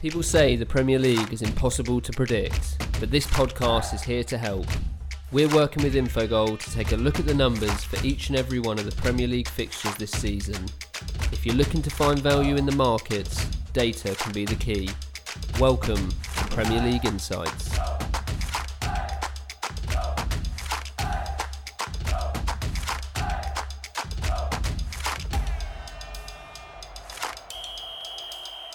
People say the Premier League is impossible to predict, but this podcast is here to help. We're working with Infogol to take a look at the numbers for each and every one of the Premier League fixtures this season. If you're looking to find value in the markets, data can be the key. Welcome to Premier League Insights.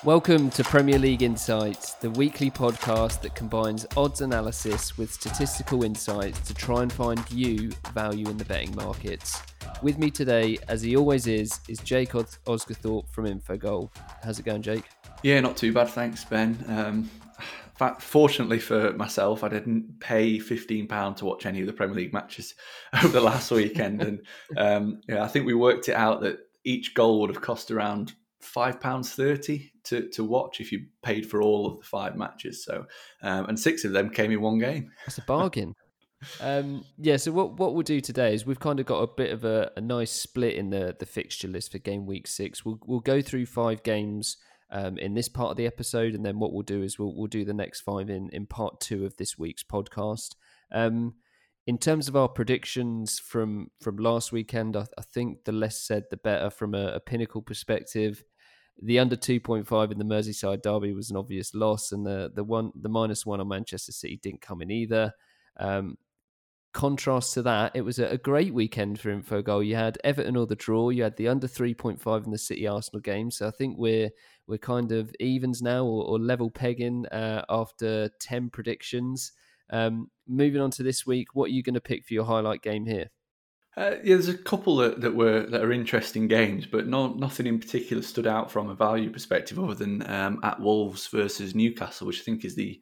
Welcome to Premier League Insights, the weekly podcast that combines odds analysis with statistical insights to try and find you value in the betting markets. With me today, as he always is, is Jake Os- Osgathorpe from Infogol. How's it going, Jake? Yeah, not too bad, thanks, Ben. Um, fortunately for myself, I didn't pay fifteen pound to watch any of the Premier League matches over the last weekend, and um, yeah, I think we worked it out that each goal would have cost around five pounds thirty to to watch if you paid for all of the five matches. So, um, and six of them came in one game. That's a bargain. um, yeah. So what what we'll do today is we've kind of got a bit of a, a nice split in the the fixture list for game week six. We'll we'll go through five games. Um, in this part of the episode, and then what we'll do is we'll we'll do the next five in in part two of this week's podcast. Um, in terms of our predictions from from last weekend, I, I think the less said the better from a, a pinnacle perspective the under 2.5 in the Merseyside derby was an obvious loss, and the the one the minus one on Manchester City didn't come in either. Um, contrast to that, it was a, a great weekend for Infogol. You had Everton or the draw, you had the under 3.5 in the City Arsenal game. So I think we're we're kind of evens now or, or level pegging uh, after 10 predictions. Um, moving on to this week, what are you going to pick for your highlight game here? Uh, yeah, there's a couple that, that were that are interesting games, but no, nothing in particular stood out from a value perspective other than um, at Wolves versus Newcastle, which I think is the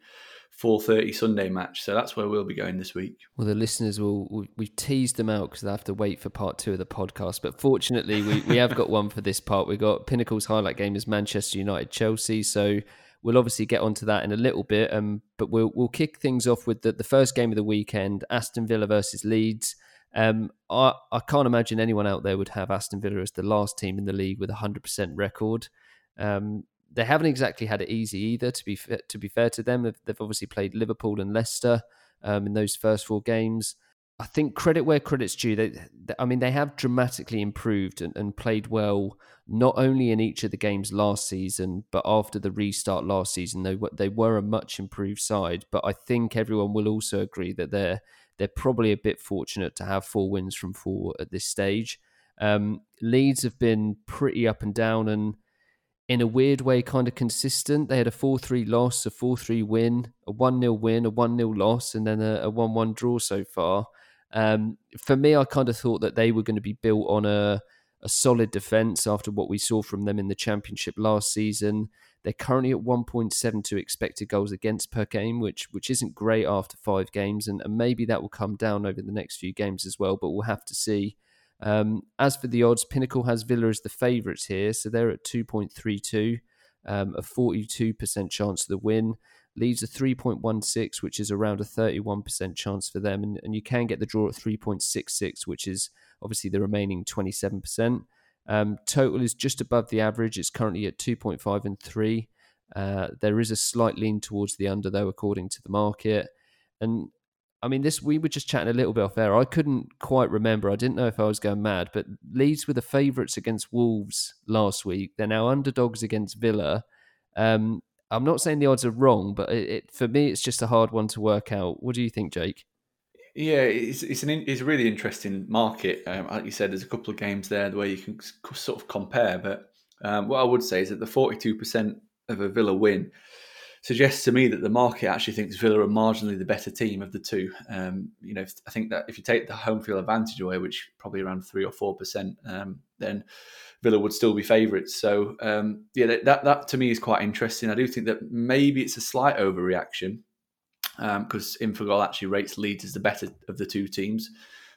4:30 Sunday match. So that's where we'll be going this week. Well, the listeners will we've teased them out because they have to wait for part two of the podcast. But fortunately, we, we have got one for this part. We got Pinnacle's highlight game is Manchester United Chelsea. So we'll obviously get onto that in a little bit. Um, but we'll we'll kick things off with the, the first game of the weekend: Aston Villa versus Leeds. Um, I, I can't imagine anyone out there would have Aston Villa as the last team in the league with a hundred percent record. Um, they haven't exactly had it easy either. To be to be fair to them, they've, they've obviously played Liverpool and Leicester um, in those first four games. I think credit where credit's due. They, they I mean, they have dramatically improved and, and, played well, not only in each of the games last season, but after the restart last season. They they were a much improved side. But I think everyone will also agree that they're they're probably a bit fortunate to have four wins from four at this stage. Um, Leeds have been pretty up and down and in a weird way kind of consistent. They had a 4 3 loss, a 4 3 win, a 1 0 win, a 1 0 loss, and then a 1 1 draw so far. Um, for me, I kind of thought that they were going to be built on a, a solid defence after what we saw from them in the Championship last season. They're currently at 1.72 expected goals against per game, which which isn't great after five games, and, and maybe that will come down over the next few games as well. But we'll have to see. Um, as for the odds, Pinnacle has Villa as the favourites here, so they're at 2.32, um, a 42% chance of the win. Leeds a 3.16, which is around a 31% chance for them, and, and you can get the draw at 3.66, which is obviously the remaining 27%. Um, total is just above the average. It's currently at 2.5 and 3. Uh, there is a slight lean towards the under, though, according to the market. And I mean, this we were just chatting a little bit off air. I couldn't quite remember. I didn't know if I was going mad, but Leeds were the favourites against Wolves last week. They're now underdogs against Villa. Um, I'm not saying the odds are wrong, but it, it, for me, it's just a hard one to work out. What do you think, Jake? Yeah, it's it's an it's a really interesting market. Um, like you said, there's a couple of games there where you can sort of compare. But um, what I would say is that the 42% of a Villa win suggests to me that the market actually thinks Villa are marginally the better team of the two. Um, you know, I think that if you take the home field advantage away, which probably around three or four percent, um, then Villa would still be favourites. So um, yeah, that, that that to me is quite interesting. I do think that maybe it's a slight overreaction because um, Infogol actually rates Leeds as the better of the two teams.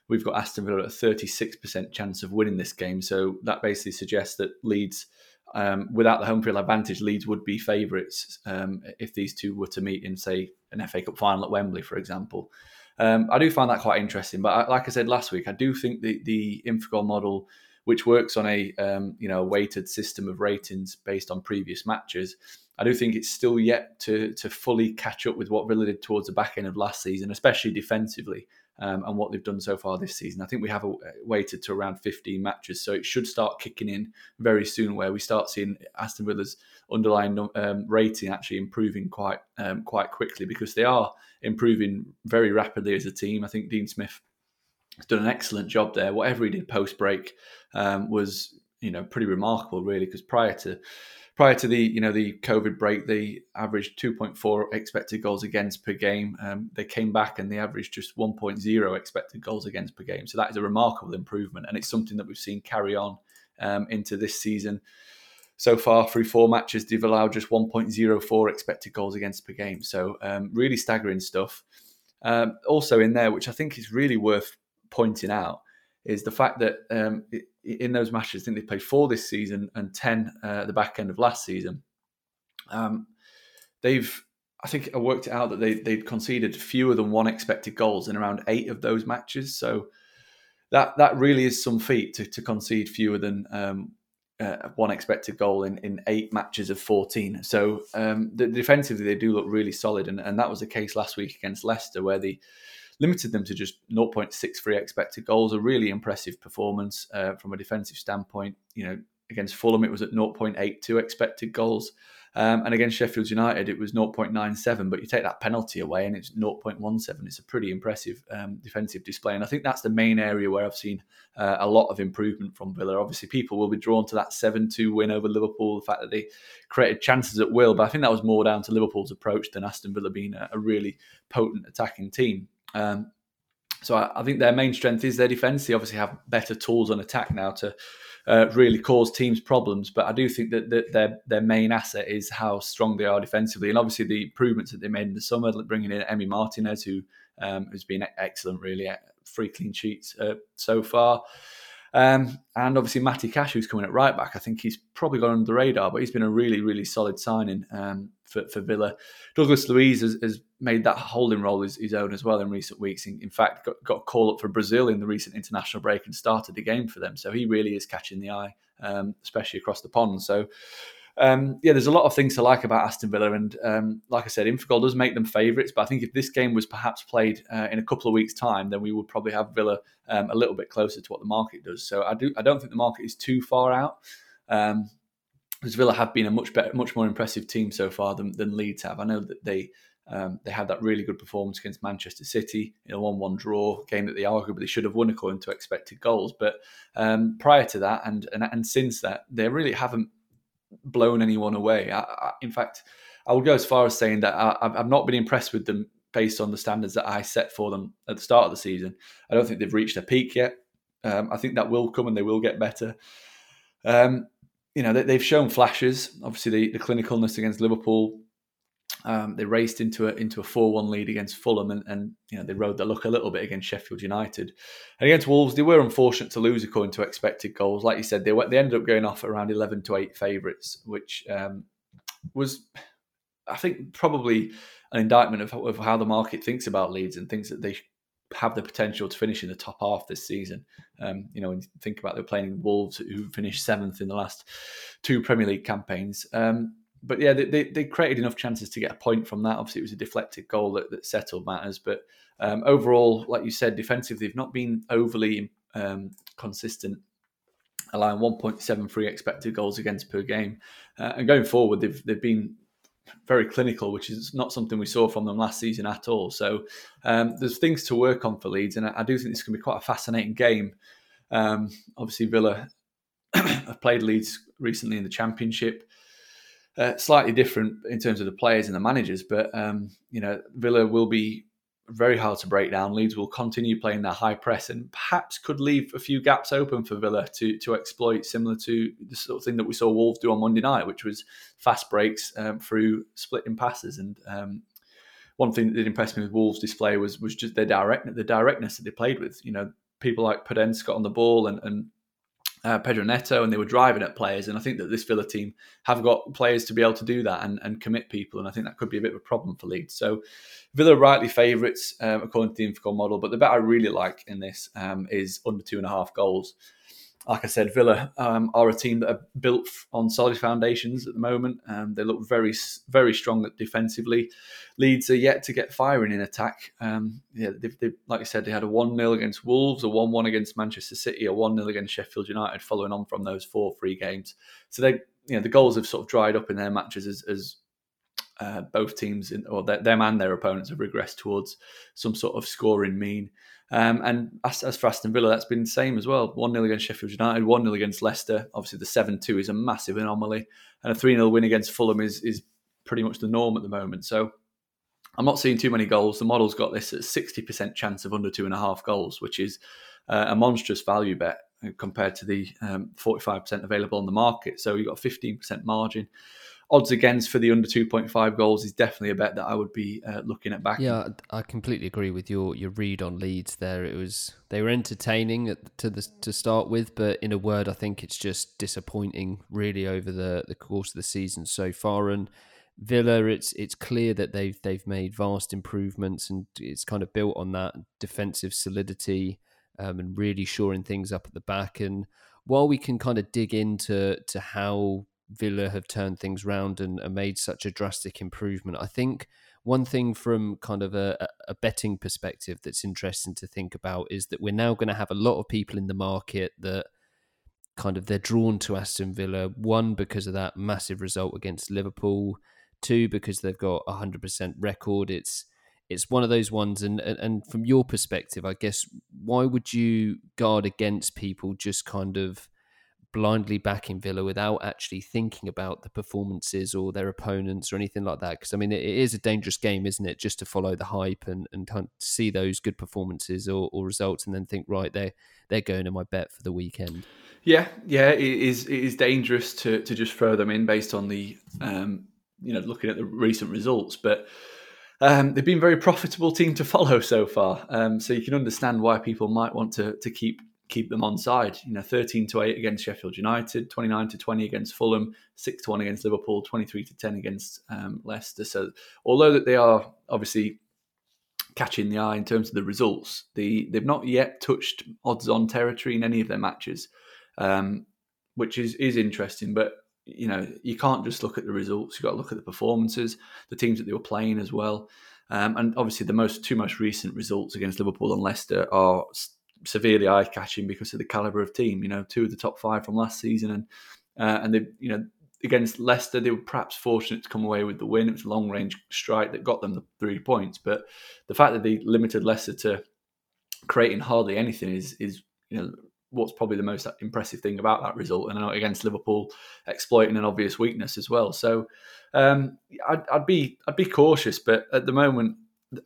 We've got Aston Villa at a 36% chance of winning this game. So that basically suggests that Leeds, um, without the home field advantage, Leeds would be favourites um, if these two were to meet in, say, an FA Cup final at Wembley, for example. Um, I do find that quite interesting. But I, like I said last week, I do think the, the Infogol model which works on a um, you know weighted system of ratings based on previous matches. I do think it's still yet to to fully catch up with what Villa did towards the back end of last season, especially defensively, um, and what they've done so far this season. I think we have a, waited to around 15 matches, so it should start kicking in very soon, where we start seeing Aston Villa's underlying um, rating actually improving quite um, quite quickly because they are improving very rapidly as a team. I think Dean Smith has done an excellent job there. Whatever he did post break um, was you know pretty remarkable, really, because prior to prior to the you know the COVID break, they averaged 2.4 expected goals against per game. Um, they came back and they averaged just 1.0 expected goals against per game. So that is a remarkable improvement, and it's something that we've seen carry on um, into this season. So far, through four matches, they've allowed just 1.04 expected goals against per game. So um, really staggering stuff. Um, also in there, which I think is really worth pointing out, is the fact that um, in those matches, I think they played four this season and ten uh, at the back end of last season. Um, they've, I think, I worked it out that they they'd conceded fewer than one expected goals in around eight of those matches. So that that really is some feat to, to concede fewer than um, uh, one expected goal in, in eight matches of 14. So um, the, defensively, they do look really solid. And, and that was the case last week against Leicester, where they limited them to just 0.63 expected goals. A really impressive performance uh, from a defensive standpoint. You know, against Fulham, it was at 0.82 expected goals. Um, and against Sheffield United, it was 0.97, but you take that penalty away and it's 0.17. It's a pretty impressive um, defensive display. And I think that's the main area where I've seen uh, a lot of improvement from Villa. Obviously, people will be drawn to that 7 2 win over Liverpool, the fact that they created chances at will, but I think that was more down to Liverpool's approach than Aston Villa being a, a really potent attacking team. Um, so I, I, think their main strength is their defence. They obviously have better tools on attack now to uh, really cause teams problems. But I do think that, that, their their main asset is how strong they are defensively, and obviously the improvements that they made in the summer, bringing in Emi Martinez, who um, has been excellent, really, free clean sheets uh, so far. Um, and obviously Matty Cash, who's coming at right back, I think he's probably gone under the radar, but he's been a really, really solid signing um, for, for Villa. Douglas Luiz has, has made that holding role his, his, own as well in recent weeks. In, in fact, got, got a call up for Brazil in the recent international break and started the game for them. So he really is catching the eye, um, especially across the pond. So um, yeah, there's a lot of things to like about Aston Villa, and um, like I said, Infogol does make them favourites. But I think if this game was perhaps played uh, in a couple of weeks' time, then we would probably have Villa um, a little bit closer to what the market does. So I do, I don't think the market is too far out. Um, because Villa have been a much better, much more impressive team so far than, than Leeds have. I know that they um, they had that really good performance against Manchester City in a 1 1 draw, game that they arguably should have won according to expected goals. But um, prior to that and, and, and since that, they really haven't blown anyone away. I, I, in fact, I would go as far as saying that I, have not been impressed with them based on the standards that I set for them at the start of the season. I don't think they've reached their peak yet. Um, I think that will come and they will get better. Um, you know, they, have shown flashes. Obviously, the, the clinicalness against Liverpool. Um, they raced into a into a four one lead against Fulham, and, and you know they rode their luck a little bit against Sheffield United. And against Wolves, they were unfortunate to lose according to expected goals. Like you said, they they ended up going off around eleven to eight favourites, which um, was, I think, probably an indictment of, of how the market thinks about Leeds and thinks that they have the potential to finish in the top half this season. Um, you know, when you think about they're playing Wolves, who finished seventh in the last two Premier League campaigns. Um, but yeah, they, they, they, created enough chances to get a point from that. Obviously, it was a deflected goal that, that settled matters. But um, overall, like you said, defensively, they've not been overly um, consistent, allowing 1.73 expected goals against per game. Uh, and going forward, they've they've been very clinical, which is not something we saw from them last season at all. So um, there's things to work on for Leeds, and I, I do think this can be quite a fascinating game. Um, obviously, Villa have played Leeds recently in the Championship uh, slightly different in terms of the players and the managers, but um, you know Villa will be very hard to break down. Leeds will continue playing their high press and perhaps could leave a few gaps open for Villa to to exploit, similar to the sort of thing that we saw Wolves do on Monday night, which was fast breaks um, through splitting passes. And um, one thing that did impress me with Wolves' display was was just their direct the directness that they played with. You know, people like Podence got on the ball and, and uh, Pedro Neto, and they were driving at players. And I think that this Villa team have got players to be able to do that and, and commit people. And I think that could be a bit of a problem for Leeds. So Villa rightly favourites um, according to the Infogol model. But the bet I really like in this um, is under two and a half goals. Like I said, Villa um, are a team that are built on solid foundations at the moment. Um, they look very, very strong defensively. Leeds are yet to get firing in attack. Um, yeah, they've, they've, like I said, they had a 1 0 against Wolves, a 1 1 against Manchester City, a 1 0 against Sheffield United, following on from those four free games. So they, you know, the goals have sort of dried up in their matches as, as uh, both teams, in, or them and their opponents, have regressed towards some sort of scoring mean. Um, and as, as, for Aston Villa, that's been the same as well. 1 0 against Sheffield United, 1 0 against Leicester. Obviously, the 7 2 is a massive anomaly. And a 3 0 win against Fulham is, is pretty much the norm at the moment. So I'm not seeing too many goals. The model's got this at 60% chance of under two and a half goals, which is uh, a monstrous value bet compared to the um, 45% available on the market. So you've got a 15% margin odds against for the under 2.5 goals is definitely a bet that I would be uh, looking at back. Yeah, I completely agree with your your read on Leeds there. It was they were entertaining to the to start with, but in a word, I think it's just disappointing really over the the course of the season so far. And Villa, it's it's clear that they've they've made vast improvements, and it's kind of built on that defensive solidity um, and really shoring things up at the back. And while we can kind of dig into to how Villa have turned things round and, and, made such a drastic improvement. I think one thing from kind of a, a, betting perspective that's interesting to think about is that we're now going to have a lot of people in the market that kind of they're drawn to Aston Villa. One because of that massive result against Liverpool. Two because they've got a hundred percent record. It's it's one of those ones, and, and and from your perspective, I guess why would you guard against people just kind of blindly backing Villa without actually thinking about the performances or their opponents or anything like that. Because I mean, it is a dangerous game, isn't it? Just to follow the hype and and see those good performances or, or results, and then think, right, they're they're going to my bet for the weekend. Yeah, yeah, it is. It is dangerous to to just throw them in based on the um, you know looking at the recent results, but. Um, they've been a very profitable team to follow so far, um, so you can understand why people might want to to keep keep them on side. You know, 13 to 8 against Sheffield United, 29 to 20 against Fulham, 6 to 1 against Liverpool, 23 to 10 against um, Leicester. So, although that they are obviously catching the eye in terms of the results, the, they've not yet touched odds on territory in any of their matches, um, which is, is interesting. But, you know, you can't just look at the results, you've got to look at the performances, the teams that they were playing as well. Um, and obviously, the most two most recent results against Liverpool and Leicester are severely eye catching because of the caliber of team. You know, two of the top five from last season, and uh, and they, you know, against Leicester, they were perhaps fortunate to come away with the win. It was a long range strike that got them the three points, but the fact that they limited Leicester to creating hardly anything is is you know what's probably the most impressive thing about that result. And I know against Liverpool, exploiting an obvious weakness as well. So um, I'd, I'd be I'd be cautious, but at the moment.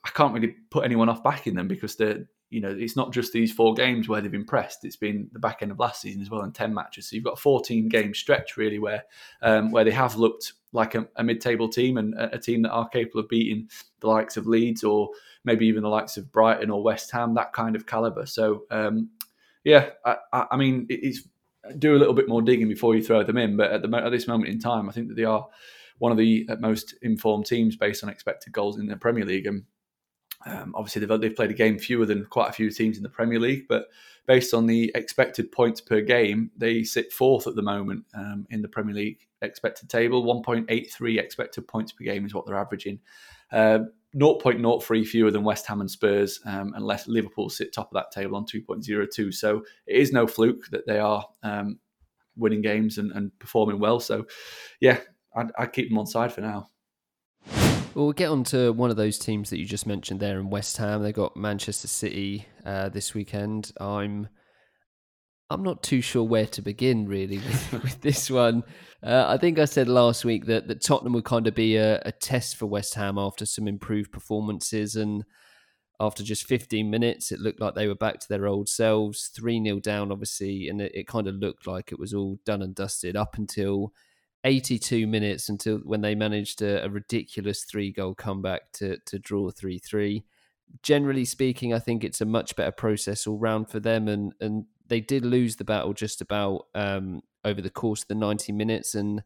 I can't really put anyone off backing them because they're you know, it's not just these four games where they've impressed. It's been the back end of last season as well, and ten matches. So you've got a fourteen game stretch really where um, where they have looked like a, a mid table team and a, a, team that are capable of beating the likes of Leeds or maybe even the likes of Brighton or West Ham, that kind of caliber. So um, yeah, I, I, mean, it's do a little bit more digging before you throw them in. But at the at this moment in time, I think that they are one of the most informed teams based on expected goals in the Premier League and um, obviously, they've, they've played a game fewer than quite a few teams in the Premier League, but based on the expected points per game, they sit fourth at the moment um, in the Premier League expected table. 1.83 expected points per game is what they're averaging. Uh, 0.03 fewer than West Ham and Spurs, um, unless Liverpool sit top of that table on 2.02. So it is no fluke that they are um, winning games and, and, performing well. So, yeah, I'd, I'd keep them on side for now. Well, we'll get on to one of those teams that you just mentioned there in West Ham. They got Manchester City uh, this weekend. I'm I'm not too sure where to begin really with, with this one. Uh, I think I said last week that, that Tottenham would kind of be a, a test for West Ham after some improved performances. And after just 15 minutes, it looked like they were back to their old selves. 3 0 down, obviously. And it, it kind of looked like it was all done and dusted up until 82 minutes until when they managed a, a ridiculous three goal comeback to, to draw 3 3. Generally speaking, I think it's a much better process all round for them. And, and they did lose the battle just about um, over the course of the 90 minutes. And,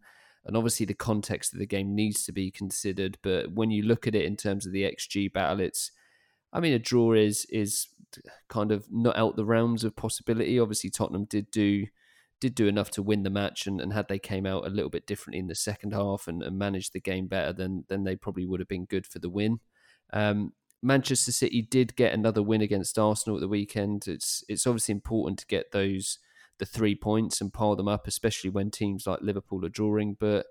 and obviously, the context of the game needs to be considered. But when you look at it in terms of the XG battle, it's, I mean, a draw is is kind of not out the realms of possibility. Obviously, Tottenham did do did do enough to win the match, and, and had they came out a little bit differently in the second half and, and managed the game better, then then they probably would have been good for the win. Um, Manchester City did get another win against Arsenal at the weekend. It's it's obviously important to get those the three points and pile them up, especially when teams like Liverpool are drawing. But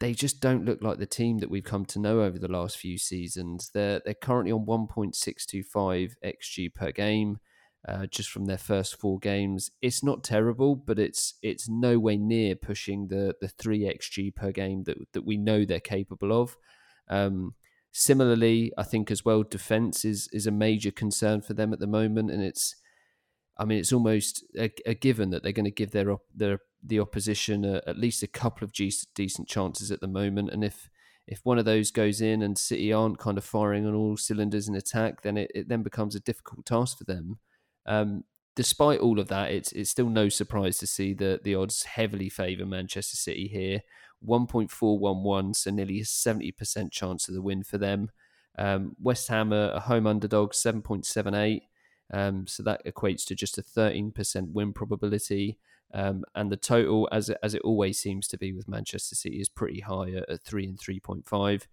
they just don't look like the team that we've come to know over the last few seasons. They're they're currently on 1.625 xg per game, uh, just from their first four games. It's not terrible, but it's it's no way near pushing the the three xg per game that that we know they're capable of. Um, similarly, I think as well, defense is is a major concern for them at the moment, and it's I mean, it's almost a, a given that they're going to give their their the opposition a, at least a couple of decent chances at the moment. And if if one of those goes in and City aren't kind of firing on all cylinders in attack, then it, it then becomes a difficult task for them. Um, despite all of that, it's it's still no surprise to see that the odds heavily favour Manchester City here. 1.411, so nearly a 70% chance of the win for them. Um, West Ham are a home underdog, 7.78. Um, so that equates to just a 13% win probability. Um, and the total, as it, as it always seems to be with Manchester City, is pretty high at, at 3 and 3.5.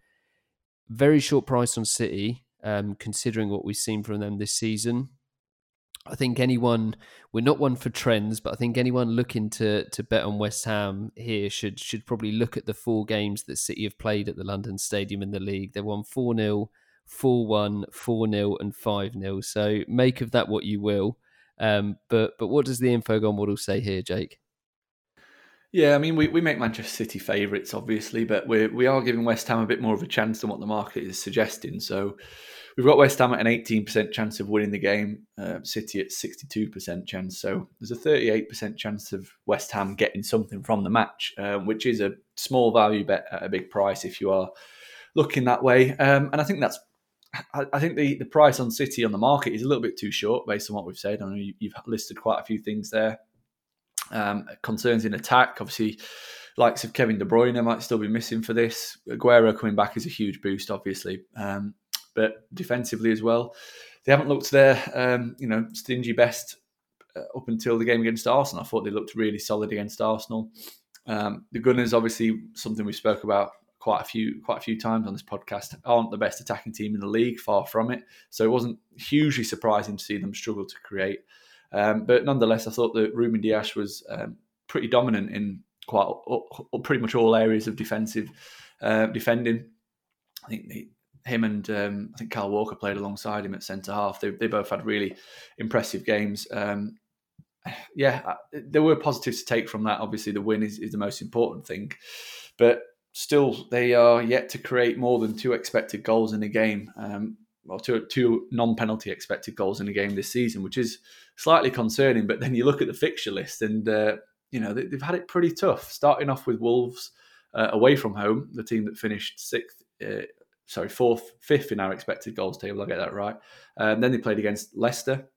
Very short price on City, um, considering what we've seen from them this season. I think anyone we're not one for trends, but I think anyone looking to to bet on West Ham here should should probably look at the four games that City have played at the London Stadium in the league. They won 4 0, 4 1, 4 0, and 5 0. So make of that what you will. Um, but but what does the Infogol model say here, Jake? Yeah, I mean, we, we make Manchester City favourites, obviously, but we we are giving West Ham a bit more of a chance than what the market is suggesting. So we've got West Ham at an 18% chance of winning the game, uh, City at 62% chance. So there's a 38% chance of West Ham getting something from the match, uh, which is a small value bet at a big price if you are looking that way. Um, and I think that's I, think the, the price on City on the market is a little bit too short based on what we've said. I know you, have listed quite a few things there. Um, concerns in attack, obviously, likes of Kevin De Bruyne might still be missing for this. Aguero coming back is a huge boost, obviously, um, but defensively as well, they haven't looked their um, you know stingy best uh, up until the game against Arsenal. I thought they looked really solid against Arsenal. Um, the Gunners, obviously, something we spoke about quite a few quite a few times on this podcast aren't the best attacking team in the league far from it so it wasn't hugely surprising to see them struggle to create um, but nonetheless i thought that Ruben Dias was um, pretty dominant in quite pretty much all areas of defensive uh, defending i think he, him and um, I think Kyle Walker played alongside him at centre half. They, they both had really impressive games. Um, yeah, uh, there were positives to take from that. Obviously, the win is, is the most important thing, but still they are yet to create more than two expected goals in a game. Um, well, two, two non-penalty expected goals in a game this season, which is slightly concerning. But then you look at the fixture list, and uh, you know they, have had it pretty tough. Starting off with Wolves uh, away from home, the team that finished sixth, uh, sorry, fourth, fifth in our expected goals table. I get that right. Um, then they played against Leicester,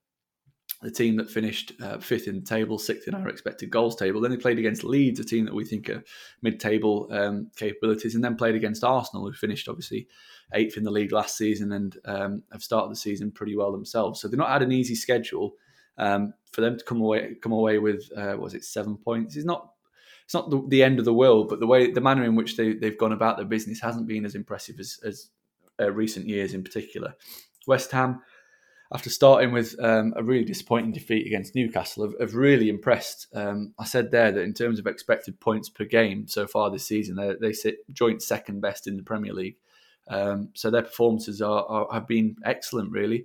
the team that finished uh, fifth in the table, sixth in our expected goals table. Then they played against Leeds, a team that we think are mid-table um, capabilities, and then played against Arsenal, who finished obviously eighth in the league last season and um, have started the season pretty well themselves. So they've not had an easy schedule. Um, for them to come away come away with uh, was it seven points is not it's not the, the, end of the world, but the way the manner in which they, they've gone about their business hasn't been as impressive as, as uh, recent years in particular. West Ham after starting with um, a really disappointing defeat against Newcastle, have, have really impressed. Um, I said there that in terms of expected points per game so far this season, they, they sit joint second best in the Premier League. Um, so their performances are, are, have been excellent, really.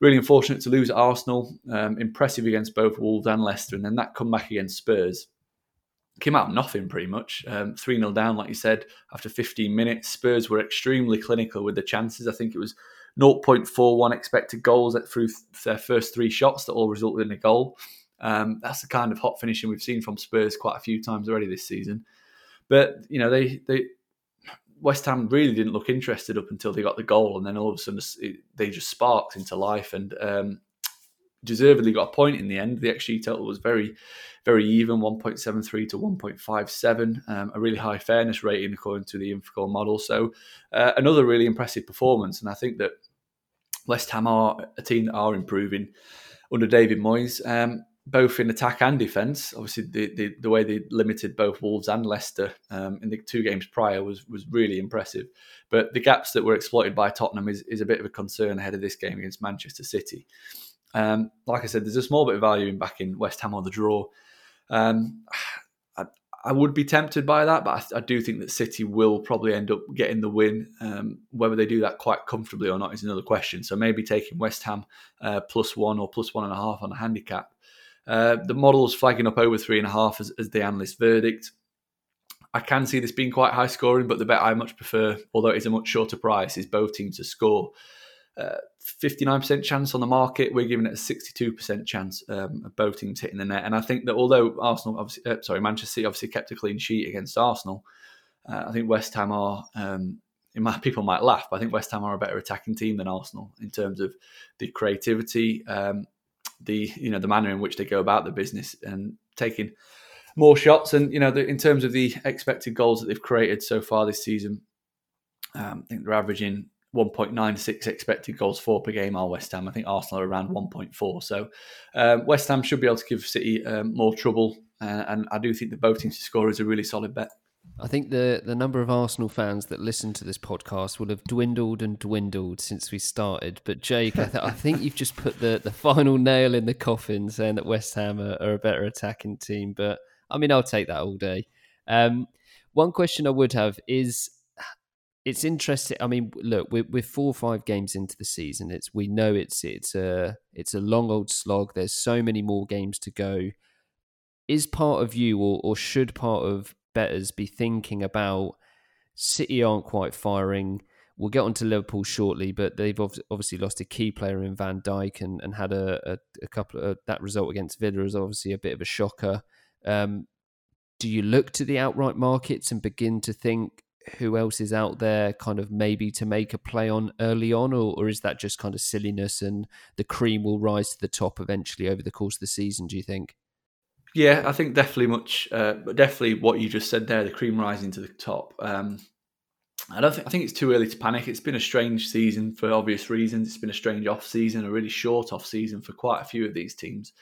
Really unfortunate to lose Arsenal. Um, impressive against both Wolves and Leicester, and then that comeback against Spurs came out nothing pretty much. Um, 3 0 down, like you said, after 15 minutes. Spurs were extremely clinical with the chances. I think it was 0.41 expected goals through their first three shots that all resulted in a goal. Um, that's the kind of hot finishing we've seen from Spurs quite a few times already this season. But you know they they West Ham really didn't look interested up until they got the goal, and then all of a sudden they just sparked into life and um, deservedly got a point in the end. The XG total was very very even 1.73 to 1.57, um, a really high fairness rating according to the Infogol model. So uh, another really impressive performance, and I think that West Ham are a team that are improving under David Moyes. Um, both in attack and defence. Obviously, the, the, the way they limited both Wolves and Leicester um, in the two games prior was was really impressive. But the gaps that were exploited by Tottenham is, is a bit of a concern ahead of this game against Manchester City. Um, like I said, there's a small bit of value in backing West Ham on the draw. Um, I, I, would be tempted by that, but I, I, do think that City will probably end up getting the win. Um, whether they do that quite comfortably or not is another question. So maybe taking West Ham uh, plus one or plus one and a half on a handicap uh, the model's flagging up over three and a half as, as the analyst verdict. I can see this being quite high scoring, but the bet I much prefer, although it is a much shorter price, is both teams to score. Uh, 59% chance on the market. We're giving it a 62% chance um, of both teams hitting the net. And I think that although Arsenal, obviously, uh, sorry, Manchester City obviously kept a clean sheet against Arsenal, uh, I think West Ham are. Um, my, people might laugh, but I think West Ham are a better attacking team than Arsenal in terms of the creativity. Um, the you know the manner in which they go about the business and taking more shots. And you know, the, in terms of the expected goals that they've created so far this season, um, I think they're averaging 1.96 expected goals for per game. Are West Ham? I think Arsenal are around 1.4. So um, West Ham should be able to give City um, more trouble, uh, and I do think the both teams to score is a really solid bet. I think the the number of Arsenal fans that listen to this podcast will have dwindled and dwindled since we started. But Jake, I, th- I think you've just put the, the final nail in the coffin, saying that West Ham are, are, a better attacking team. But I mean, I'll take that all day. Um, one question I would have is, it's interesting. I mean, look, we're, we're four or five games into the season. It's we know it's it's a it's a long old slog. There's so many more games to go. Is part of you, or, or should part of betters be thinking about City aren't quite firing. We'll get on to Liverpool shortly, but they've obviously lost a key player in Van Dijk and, and had a, a, a couple of that result against Villa is obviously a bit of a shocker. Um, do you look to the outright markets and begin to think who else is out there kind of maybe to make a play on early on or, or is that just kind of silliness and the cream will rise to the top eventually over the course of the season do you think yeah, I think definitely much, uh, definitely what you just said there, the cream rising to the top. Um, I don't think I think it's too early to panic. It's been a strange season for obvious reasons. It's been a strange off season, a really short off season for quite a few of these teams.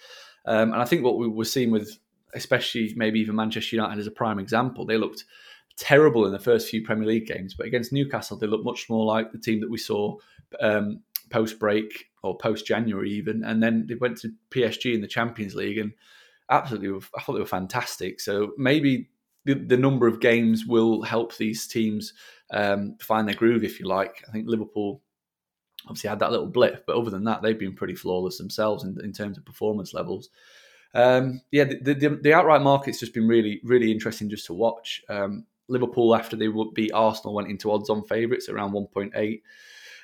Um, and I think what we were seeing with, especially maybe even Manchester United as a prime example, they looked terrible in the first few Premier League games, but against Newcastle they looked much more like the team that we saw um, post break or post January even. And then they went to PSG in the Champions League and absolutely, I thought they were fantastic. So maybe the, the number of games will help these teams um, find their groove, if you like. I think Liverpool obviously had that little blip, but other than that, they've been pretty flawless themselves in, in terms of performance levels. Um, yeah, the, the, the, outright market's just been really, really interesting just to watch. Um, Liverpool, after they beat Arsenal, went into odds on favourites around 1.8.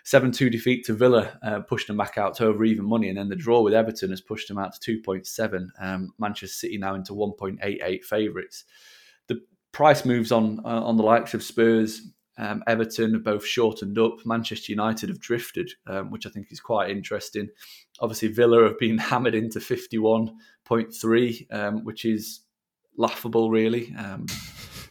7 2 defeat to Villa uh, pushed them back out to over even money. And then the draw with Everton has pushed them out to 2.7. Um, Manchester City now into 1.88 favourites. The price moves on uh, on the likes of Spurs, um, Everton have both shortened up. Manchester United have drifted, um, which I think is quite interesting. Obviously, Villa have been hammered into 51.3, um, which is laughable, really.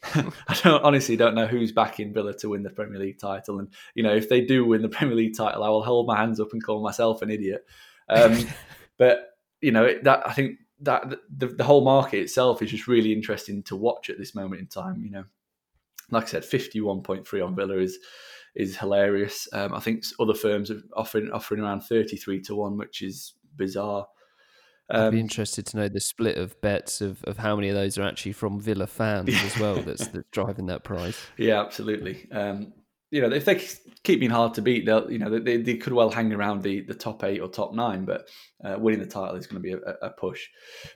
I don't honestly don't know who's backing Villa to win the Premier League title, and you know if they do win the Premier League title, I will hold my hands up and call myself an idiot. Um, but you know that I think that the, the whole market itself is just really interesting to watch at this moment in time. You know, like I said, fifty one point three on Villa is is hilarious. Um, I think other firms are offering offering around thirty three to one, which is bizarre. Um, I'd be um, interested to know the split of bets of, of how many of those are actually from Villa fans as well. That's, that's driving that price. Yeah, absolutely. Um, you know, if they keep being hard to beat, they'll you know they, they could well hang around the, the top eight or top nine, but uh, winning the title is going to be a, a, push.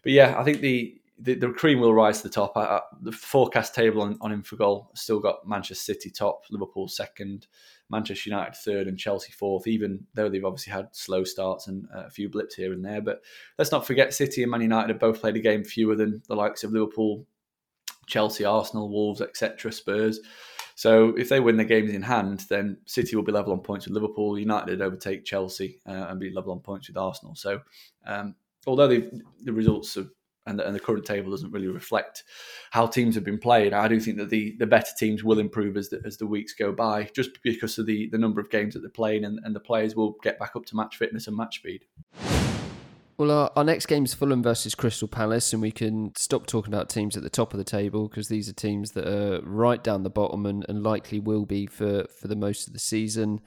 But yeah, I think the the, the cream will rise to the top. The forecast table on, on Infogol still got Manchester City top, Liverpool second, Manchester United third, and Chelsea fourth. Even though they've obviously had slow starts and a few blips here and there, but let's not forget City and Man United have both played a game fewer than the likes of Liverpool, Chelsea, Arsenal, Wolves, etc. Spurs. So if they win their games in hand, then City will be level on points with Liverpool. United overtake Chelsea uh, and be level on points with Arsenal. So um, although the results have and the, and the current table doesn't really reflect how teams have been playing. I do think that the, the better teams will improve as the, as the weeks go by, just because of the, the number of games that they're playing, and, and the players will get back up to match fitness and match speed. Well, our, our next game is Fulham versus Crystal Palace, and we can stop talking about teams at the top of the table because these are teams that are right down the bottom and, and likely will be for, for the most of the season.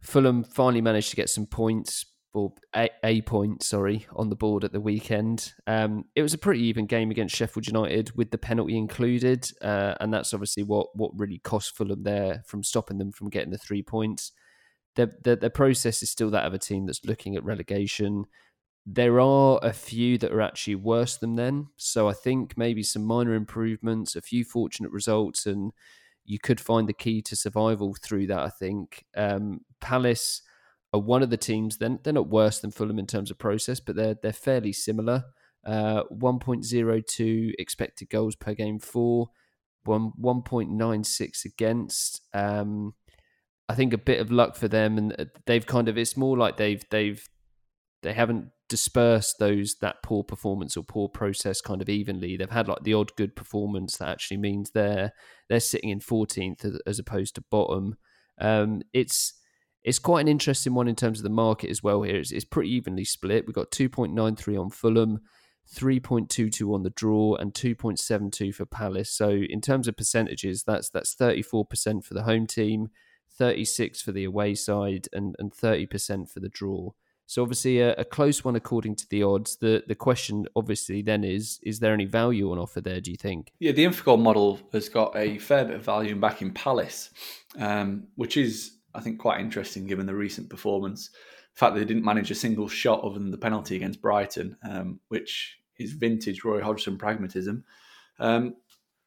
Fulham finally managed to get some points, or a, a point, sorry, on the board at the weekend. Um, it was a pretty even game against Sheffield United with the penalty included, uh, and that's obviously what what really cost Fulham there from stopping them from getting the three points. Their, their process is still that of a team that's looking at relegation. There are a few that are actually worse than them, so I think maybe some minor improvements, a few fortunate results, and you could find the key to survival through that. I think um, Palace are one of the teams. Then they're not worse than Fulham in terms of process, but they're they're fairly similar. Uh, 1.02 expected goals per game for, one 1.96 against. Um, I think a bit of luck for them, and uh, they've kind of it's more like they've they've they haven't dispersed those that poor performance or poor process kind of evenly. They've had like the odd good performance that actually means they're they're sitting in 14th as opposed to bottom. Um, it's it's quite an interesting one in terms of the market as well. Here, it's, it's pretty evenly split. We've got 2.93 on Fulham, 3.22 on the draw, and 2.72 for Palace. So in terms of percentages, that's that's 34% for the home team, 36 for the away side, and and 30% for the draw. So obviously a, a, close one according to the odds. The the question obviously then is is there any value on offer there? Do you think? Yeah, the Infogol model has got a fair bit of value back in Palace, um, which is I think quite interesting given the recent performance. The fact that they didn't manage a single shot other than the penalty against Brighton, um, which is vintage Roy Hodgson pragmatism. Um,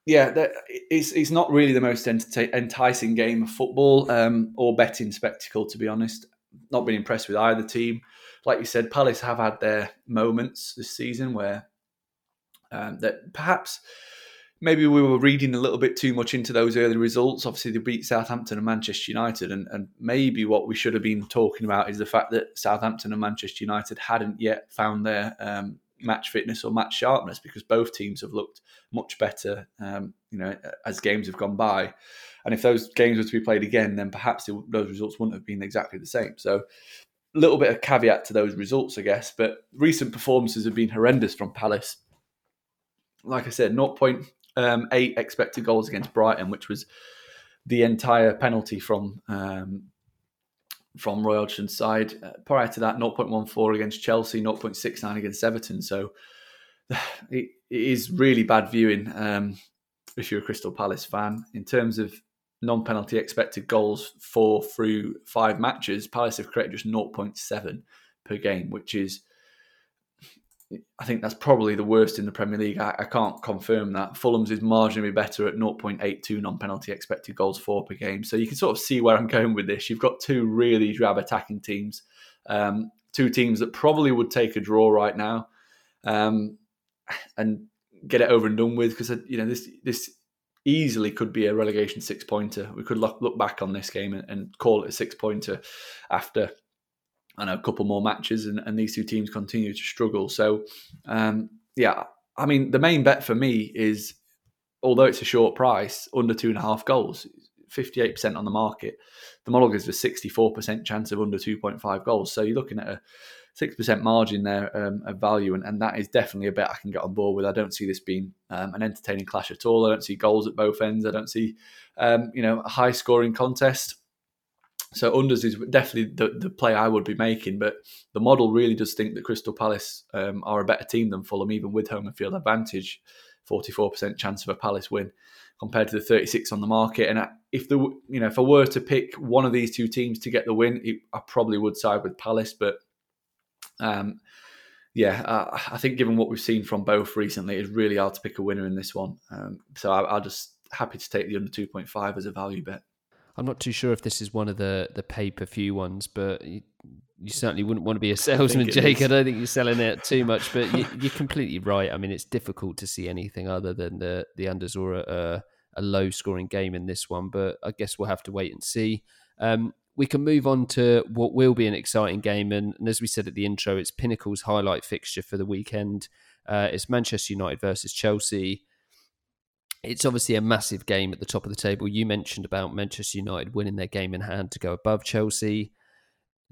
yeah, it's, it's not really the most enticing game of football um, or betting spectacle, to be honest. Not been impressed with either team like you said, Palace have had their moments this season where um, that perhaps maybe we were reading a little bit too much into those early results. Obviously, they beat Southampton and Manchester United, and, and maybe what we should have been talking about is the fact that Southampton and Manchester United hadn't yet found their um, match fitness or match sharpness because both teams have looked much better, um, you know, as games have gone by. And if those games were to be played again, then perhaps those results wouldn't have been exactly the same. So a little bit of caveat to those results, I guess. But recent performances have been horrendous from Palace. Like I said, 0.8 um, expected goals against Brighton, which was the entire penalty from um, from Roy Hodgson's side. Uh, prior to that, 0.14 against Chelsea, 0.69 against Everton. So it, it is really bad viewing um, if you're a Crystal Palace fan in terms of non-penalty expected goals for through five matches, Palace have created just 0.7 per game, which is I think that's probably the worst in the Premier League. I, I, can't confirm that. Fulham's is marginally better at 0.82 non-penalty expected goals for per game. So you can sort of see where I'm going with this. You've got two really drab attacking teams, um, two teams that probably would take a draw right now, um, and get it over and done with. Because you know this this easily could be a relegation six pointer. We could look, look back on this game and, and call it a six pointer after Know a couple more matches, and, and these two teams continue to struggle. So, um, yeah, I mean, the main bet for me is although it's a short price, under two and a half goals, 58% on the market, the model gives a 64% chance of under 2.5 goals. So you're looking at a six percent margin there um, of value, and, and that is definitely a bet I can get on board with. I don't see this being um, an entertaining clash at all. I don't see goals at both ends. I don't see um, you know a high scoring contest. So unders is definitely the, the play I would be making, but the model really does think that Crystal Palace um, are a better team than Fulham, even with home and field advantage. 44% chance of a Palace win compared to the 36 on the market. And if the you know if I were to pick one of these two teams to get the win, it, I probably would side with Palace. But um, yeah, I think given what we've seen from both recently, it's really hard to pick a winner in this one. Um, so I, am just happy to take the under 2.5 as a value bet. I'm not too sure if this is one of the the pay per view ones, but you, you, certainly wouldn't want to be a salesman, I Jake. Is. I don't think you're selling it too much, but you, are completely right. I mean, it's difficult to see anything other than the the unders or a, a low scoring game in this one, but I guess we'll have to wait and see. Um, we can move on to what will be an exciting game. And, and, as we said at the intro, it's Pinnacle's highlight fixture for the weekend. Uh, it's Manchester United versus Chelsea. It's obviously a massive game at the top of the table. You mentioned about Manchester United winning their game in hand to go above Chelsea.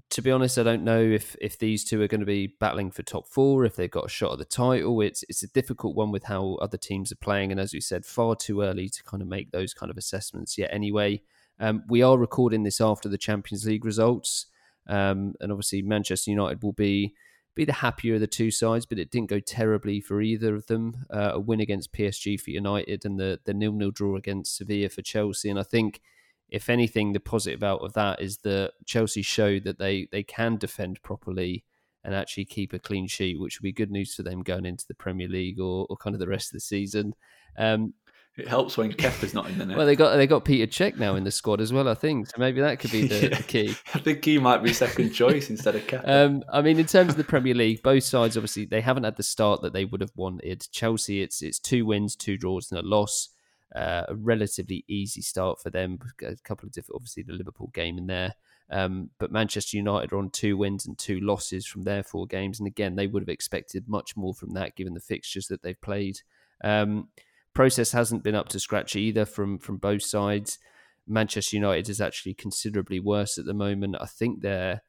to be honest, I don't know if if these two are going to be battling for top four, if they've got a shot at the title. It's it's a difficult one with how other teams are playing, and as we said, far too early to kind of make those kind of assessments yet. Anyway, um, we are recording this after the Champions League results, um, and obviously Manchester United will be be the happier of the two sides, but it didn't go terribly for either of them. Uh, a win against PSG for United and the the nil nil draw against Sevilla for Chelsea, and I think if anything, the positive out of that is that Chelsea showed that they they can defend properly and actually keep a clean sheet, which would be good news for them going into the Premier League or, or kind of the rest of the season. Um, it helps when Kepa's not in the net. well, they got they got Petr Cech now in the squad as well, I think. So maybe that could be the, yeah. the key. I think he might be second choice instead of Kepa. Um, I mean, in terms of the Premier League, both sides obviously they haven't had the start that they would have wanted. Chelsea, it's it's two wins, two draws, and a loss uh, a relatively easy start for them. A couple of different, obviously the Liverpool game in there, um, but Manchester United are on two wins and two losses from their four games, and again they would have expected much more from that given the fixtures that they've played. Um, process hasn't been up to scratch either from from both sides. Manchester United is actually considerably worse at the moment. I think they're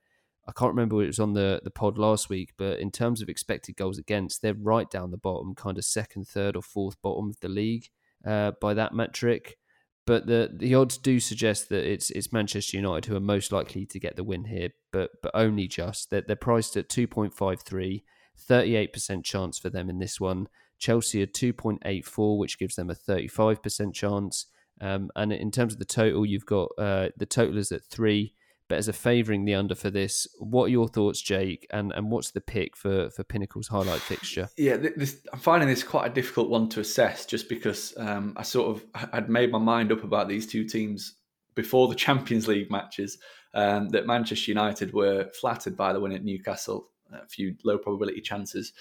I can't remember it was on the, the pod last week, but in terms of expected goals against, they're right down the bottom, kind of second, third, or fourth bottom of the league uh, by that metric. But the the odds do suggest that it's it's Manchester United who are most likely to get the win here, but but only just. They're, they're priced at 2.53, 38% chance for them in this one. Chelsea are 2.84, which gives them a 35% chance. Um, and in terms of the total, you've got uh, the total is at three, but as a favouring the under for this, what are your thoughts, Jake? And and what's the pick for for Pinnacle's highlight fixture? Yeah, this, I'm finding this quite a difficult one to assess, just because um, I sort of had made my mind up about these two teams before the Champions League matches. Um, that Manchester United were flattered by the win at Newcastle, a few low probability chances,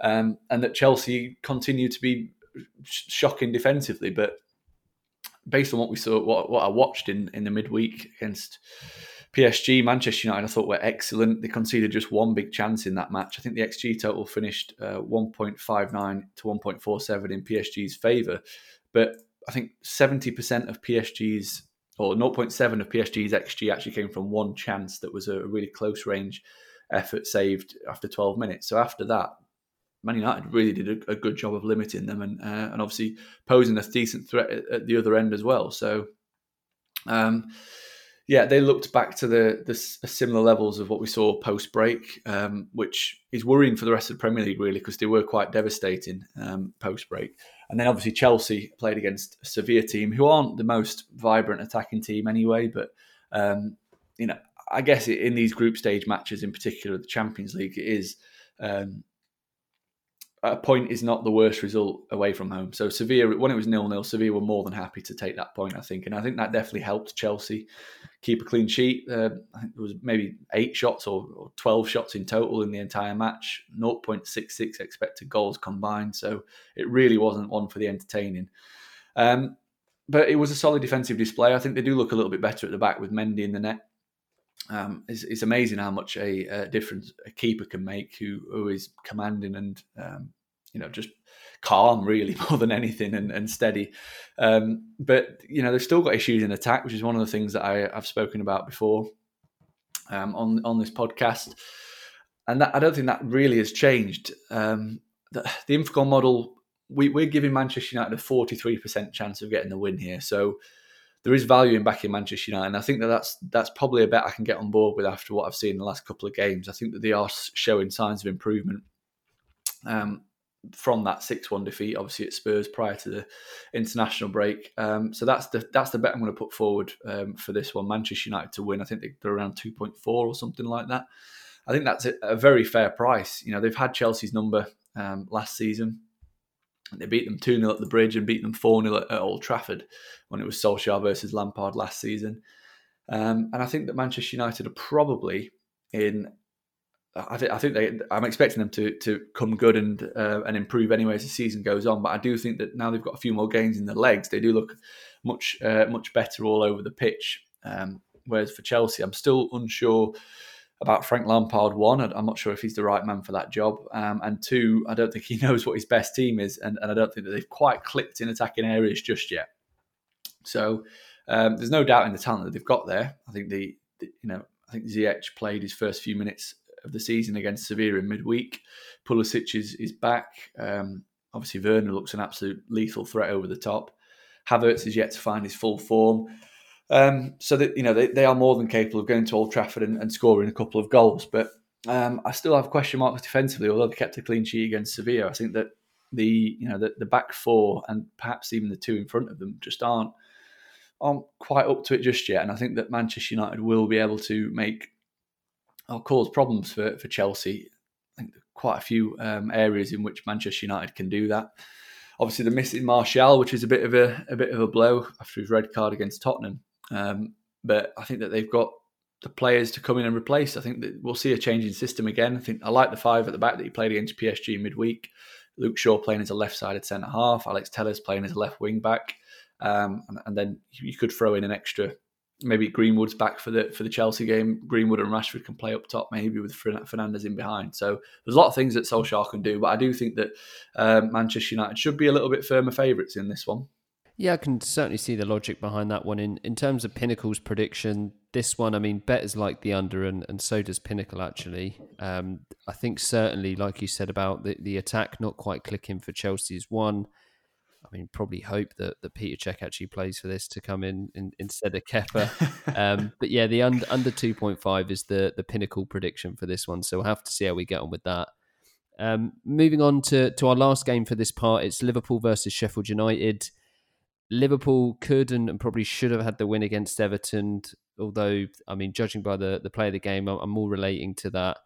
um, and that Chelsea continued to be shocking defensively, but based on what we saw, what, what I watched in, in the midweek against PSG, Manchester United, I thought were excellent. They conceded just one big chance in that match. I think the XG total finished uh, 1.59 to 1.47 in PSG's favour. But I think 70% of PSG's, or 0.7 of PSG's XG actually came from one chance that was a really close range effort saved after 12 minutes. So after that, Man United really did a, a good job of limiting them and uh, and obviously posing a decent threat at, at the other end as well. So, um, yeah, they looked back to the, the similar levels of what we saw post break, um, which is worrying for the rest of the Premier League, really, because they were quite devastating um, post break. And then obviously Chelsea played against a Sevilla team who aren't the most vibrant attacking team anyway, but um, you know, I guess in these group stage matches, in particular the Champions League, it is um, a point is not the worst result away from home. So Sevilla, when it was nil nil, Sevilla were more than happy to take that point. I think, and I think that definitely helped Chelsea keep a clean sheet. Uh, I think there was maybe eight shots or, or, twelve shots in total in the entire match. 0.66 expected goals combined. So it really wasn't one for the entertaining. Um, but it was a solid defensive display. I think they do look a little bit better at the back with Mendy in the net. Um, it's, it's, amazing how much a, a, difference a keeper can make who, who is commanding and um, you know just calm really more than anything and, and steady. Um, but you know they've still got issues in attack which is one of the things that I, have spoken about before um, on on this podcast. And that, I don't think that really has changed. Um, the, the Infogol model we, we're giving Manchester United a 43% chance of getting the win here. So there is value in backing Manchester United, and I think that that's that's probably a bet I can get on board with after what I've seen in the last couple of games. I think that they are showing signs of improvement um, from that six-one defeat, obviously at Spurs prior to the international break. Um, so that's the that's the bet I'm going to put forward um, for this one. Manchester United to win. I think they're around two point four or something like that. I think that's a, a, very fair price. You know, they've had Chelsea's number um, last season. They beat them 2 0 at the bridge and beat them 4 0 at, Old Trafford when it was Solskjaer versus Lampard last season. Um, and I think that Manchester United are probably in. I, th- I think they. I'm expecting them to to come good and uh, and improve anyway as the season goes on. But I do think that now they've got a few more games in the legs, they do look much uh, much better all over the pitch. Um, whereas for Chelsea, I'm still unsure about Frank Lampard. One, I'm not sure if he's the right man for that job. Um, and two, I don't think he knows what his best team is, and, and I don't think that they've quite clicked in attacking areas just yet. So um, there's no doubt in the talent that they've got there. I think the, the, you know I think Ziyech played his first few minutes of the season against Sevilla in midweek. Pulisic is is back. Um, obviously, Werner looks an absolute lethal threat over the top. Havertz is yet to find his full form. Um, so that you know they, they are more than capable of going to Old Trafford and, and scoring a couple of goals. But um, I still have question marks defensively, although they kept a clean sheet against Sevilla. I think that the you know the, the back four and perhaps even the two in front of them just aren't aren't quite up to it just yet. And I think that Manchester United will be able to make or cause problems for, for Chelsea. I think quite a few um, areas in which Manchester United can do that. Obviously, the missing Martial, which is a bit of a, a bit of a blow after his red card against Tottenham. Um, but I think that they've got the players to come in and replace. I think that we'll see a changing system again. I think I like the five at the back that he played against PSG midweek. Luke Shaw playing as a left-sided centre half. Alex Telles playing as a left wing back. Um, and, and, then you could throw in an extra. Maybe Greenwood's back for the for the Chelsea game. Greenwood and Rashford can play up top, maybe with Fernandes in behind. So there's a lot of things that Solskjaer can do, but I do think that um, Manchester United should be a little bit firmer favourites in this one. Yeah, I can certainly see the logic behind that one. In in terms of Pinnacle's prediction, this one, I mean, bettors like the under, and, and so does Pinnacle actually. Um, I think certainly, like you said about the, the attack not quite clicking for Chelsea's one. I mean, probably hope that, that Petr Cech actually plays for this to come in, in instead of Kepa. um, but yeah, the under under two point five is the the Pinnacle prediction for this one. So we'll have to see how we get on with that. Um, moving on to to our last game for this part, it's Liverpool versus Sheffield United. Liverpool could and, probably should have had the win against Everton. Although, I mean, judging by the, the play of the game, I'm, I'm more relating to that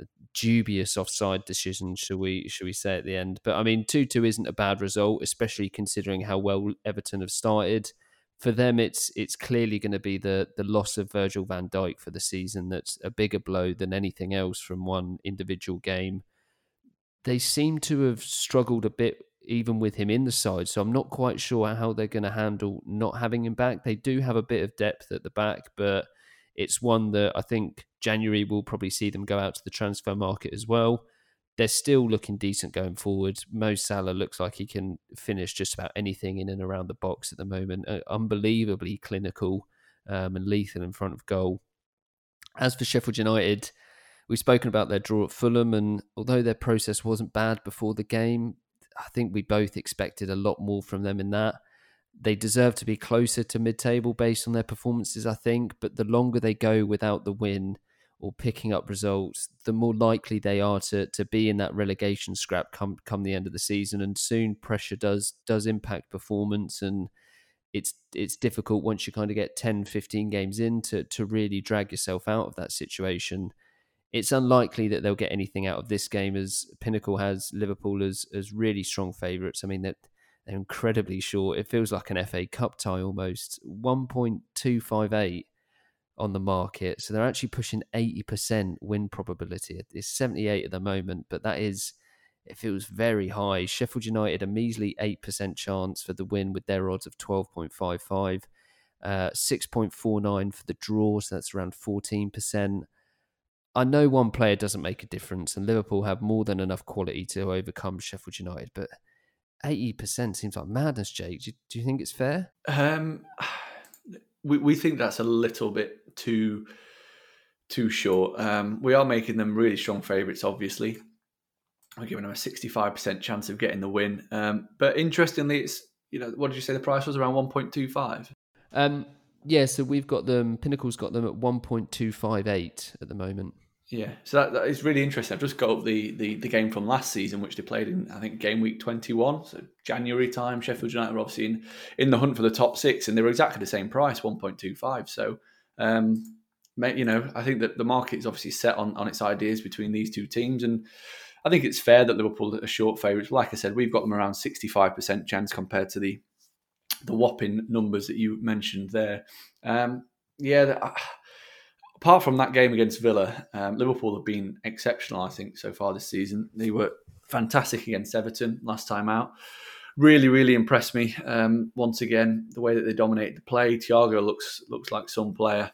uh, dubious offside decision, should we should we say at the end? But I mean, two two isn't a bad result, especially considering how well Everton have started. For them, it's it's clearly going to be the the loss of Virgil Van Dijk for the season that's a bigger blow than anything else from one individual game. They seem to have struggled a bit even with him in the side. So I'm not quite sure how they're going to handle not having him back. They do have a bit of depth at the back, but it's one that I think January will probably see them go out to the transfer market as well. They're still looking decent going forward. Mo Salah looks like he can finish just about anything in and around the box at the moment. Uh, unbelievably clinical um, and lethal in front of goal. As for Sheffield United, we've spoken about their draw at Fulham, and although their process wasn't bad before the game, I think we both expected a lot more from them in that. They deserve to be closer to mid table based on their performances, I think, but the longer they go without the win or picking up results, the more likely they are to to be in that relegation scrap come come the end of the season. And soon pressure does does impact performance and it's it's difficult once you kind of get 10, 15 games in to, to really drag yourself out of that situation it's unlikely that they'll get anything out of this game as Pinnacle has Liverpool as as really strong favourites. I mean they're, they're incredibly short. It feels like an FA Cup tie almost. One point two five eight on the market, so they're actually pushing eighty percent win probability. It's seventy eight at the moment, but that is it feels very high. Sheffield United a measly eight percent chance for the win with their odds of twelve point five five. Uh, 6.49 for the draw, so that's around 14%. I know one player doesn't make a difference, and Liverpool have more than enough quality to overcome Sheffield United, but eighty percent seems like madness. Jake, do you, do you think it's fair? Um, we we think that's a little bit too too short. Um, we are making them really strong favourites, obviously. We're giving them a sixty-five percent chance of getting the win. Um, but interestingly, it's you know what did you say the price was around one point two five? Um, yeah, so we've got them. Pinnacle's got them at one point two five eight at the moment. Yeah, so that, that is really interesting. I've just got up the, the, the game from last season, which they played in, I think, game week 21. So January time, Sheffield United were obviously in, in the hunt for the top six, and they were exactly the same price, 1.25. So, um, you know, I think that the market is obviously set on, on its ideas between these two teams. And I think it's fair that Liverpool are short favourites. Like I said, we've got them around 65% chance compared to the the whopping numbers that you mentioned there. Um, yeah, apart from that game against Villa, um, Liverpool have been exceptional, I think, so far this season. They were fantastic against Everton last time out. Really, really impressed me um, once again. The way that they dominated the play. Thiago looks looks like some player.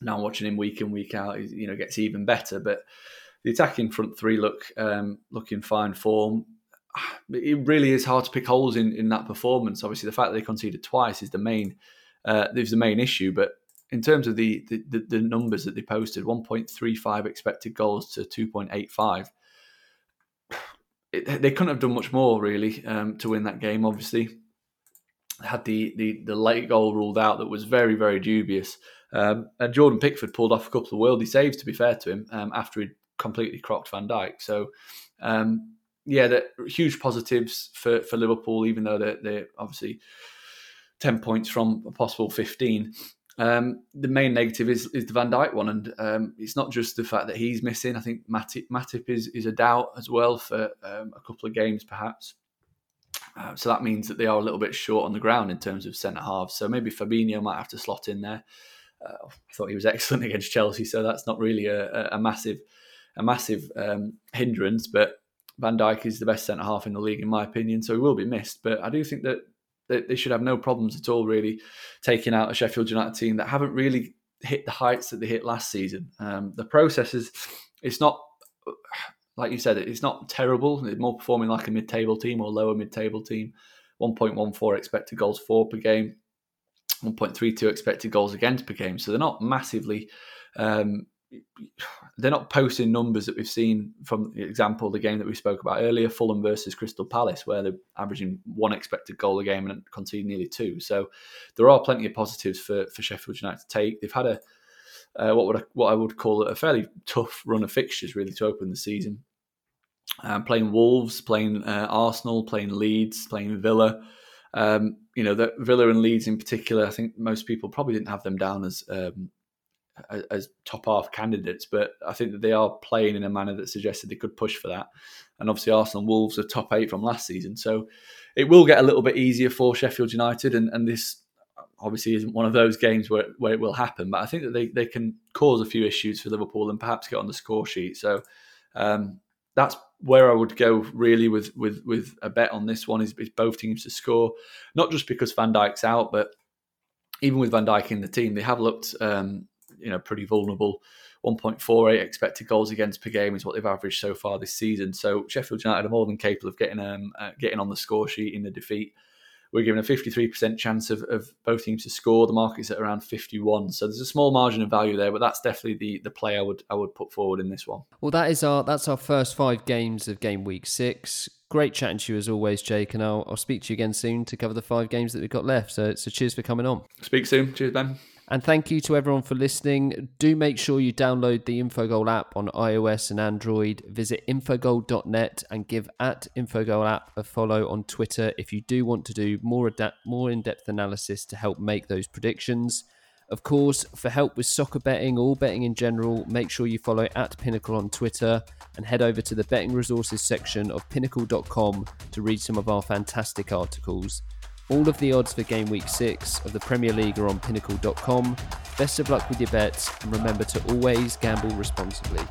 Now watching him week in week out, he, you know, gets even better. But the attacking front three look um, in fine form. It really is hard to pick holes in, in that performance. Obviously, the fact that they conceded twice is the main uh, is the main issue. But in terms of the, the, the numbers that they posted 1.35 expected goals to 2.85 it, they couldn't have done much more really um, to win that game obviously. Had the, the the late goal ruled out that was very very dubious. Um, and Jordan Pickford pulled off a couple of worldy saves to be fair to him um, after he'd completely crocked Van Dijk. So um, yeah the huge positives for, for Liverpool even though they're, they're obviously 10 points from a possible 15 um, the main negative is is the Van Dijk one, and um, it's not just the fact that he's missing. I think Matip, Matip is is a doubt as well for um, a couple of games, perhaps. Uh, so that means that they are a little bit short on the ground in terms of centre halves. So maybe Fabinho might have to slot in there. Uh, I thought he was excellent against Chelsea, so that's not really a, a massive a massive um, hindrance. But Van Dijk is the best centre half in the league, in my opinion, so he will be missed. But I do think that they, they should have no problems at all, really, taking out a Sheffield United team that haven't really hit the heights that they hit last season. Um, the process is, it's not, like you said, it's not terrible. They're more performing like a mid table team or lower mid table team. 1.14 expected goals for per game, 1.32 expected goals against per game. So they're not massively um, they're not posting numbers that we've seen from the example the game that we spoke about earlier fulham versus crystal palace where they're averaging one expected goal a game and conceding nearly two. So there are plenty of positives for, for sheffield united to take. They've had a uh, what would I, what I would call a fairly tough run of fixtures really to open the season. Um, playing wolves playing uh, arsenal playing leeds playing villa. Um, you know the villa and leeds in particular i think most people probably didn't have them down as um, as top half candidates, but I think that they are playing in a manner that suggested they could push for that. And obviously, Arsenal Wolves are top eight from last season, so it will get a little bit easier for Sheffield United. And, and this obviously isn't one of those games where, where it will happen, but I think that they, they can cause a few issues for Liverpool and perhaps get on the score sheet. So um, that's where I would go really with with with a bet on this one is, is both teams to score, not just because Van Dijk's out, but even with Van Dijk in the team, they have looked um, you know pretty vulnerable. 1.48 expected goals against per game is what they've averaged so far this season. So Sheffield United are more than capable of getting um, uh, getting on the score sheet in the defeat. We're given a 53% chance of, of both teams to score. The market's at around 51, so there's a small margin of value there. But that's definitely the the play I would I would put forward in this one. Well, that is our that's our first five games of game week six. Great chatting to you as always, Jake, and I'll, I'll speak to you again soon to cover the five games that we've got left. So, so cheers for coming on. Speak soon. Cheers, Ben. And thank you to everyone for listening. Do make sure you download the Infogol app on iOS and Android. Visit infogol.net and give at Infogol app a follow on Twitter if you do want to do more adapt, more in-depth analysis to help make those predictions. Of course, for help with soccer betting or betting in general, make sure you follow at Pinnacle on Twitter and head over to the betting resources section of pinnacle.com to read some of our fantastic articles. All of the odds for game week six of the Premier League are on pinnacle.com. Best of luck with your bets and remember to always gamble responsibly.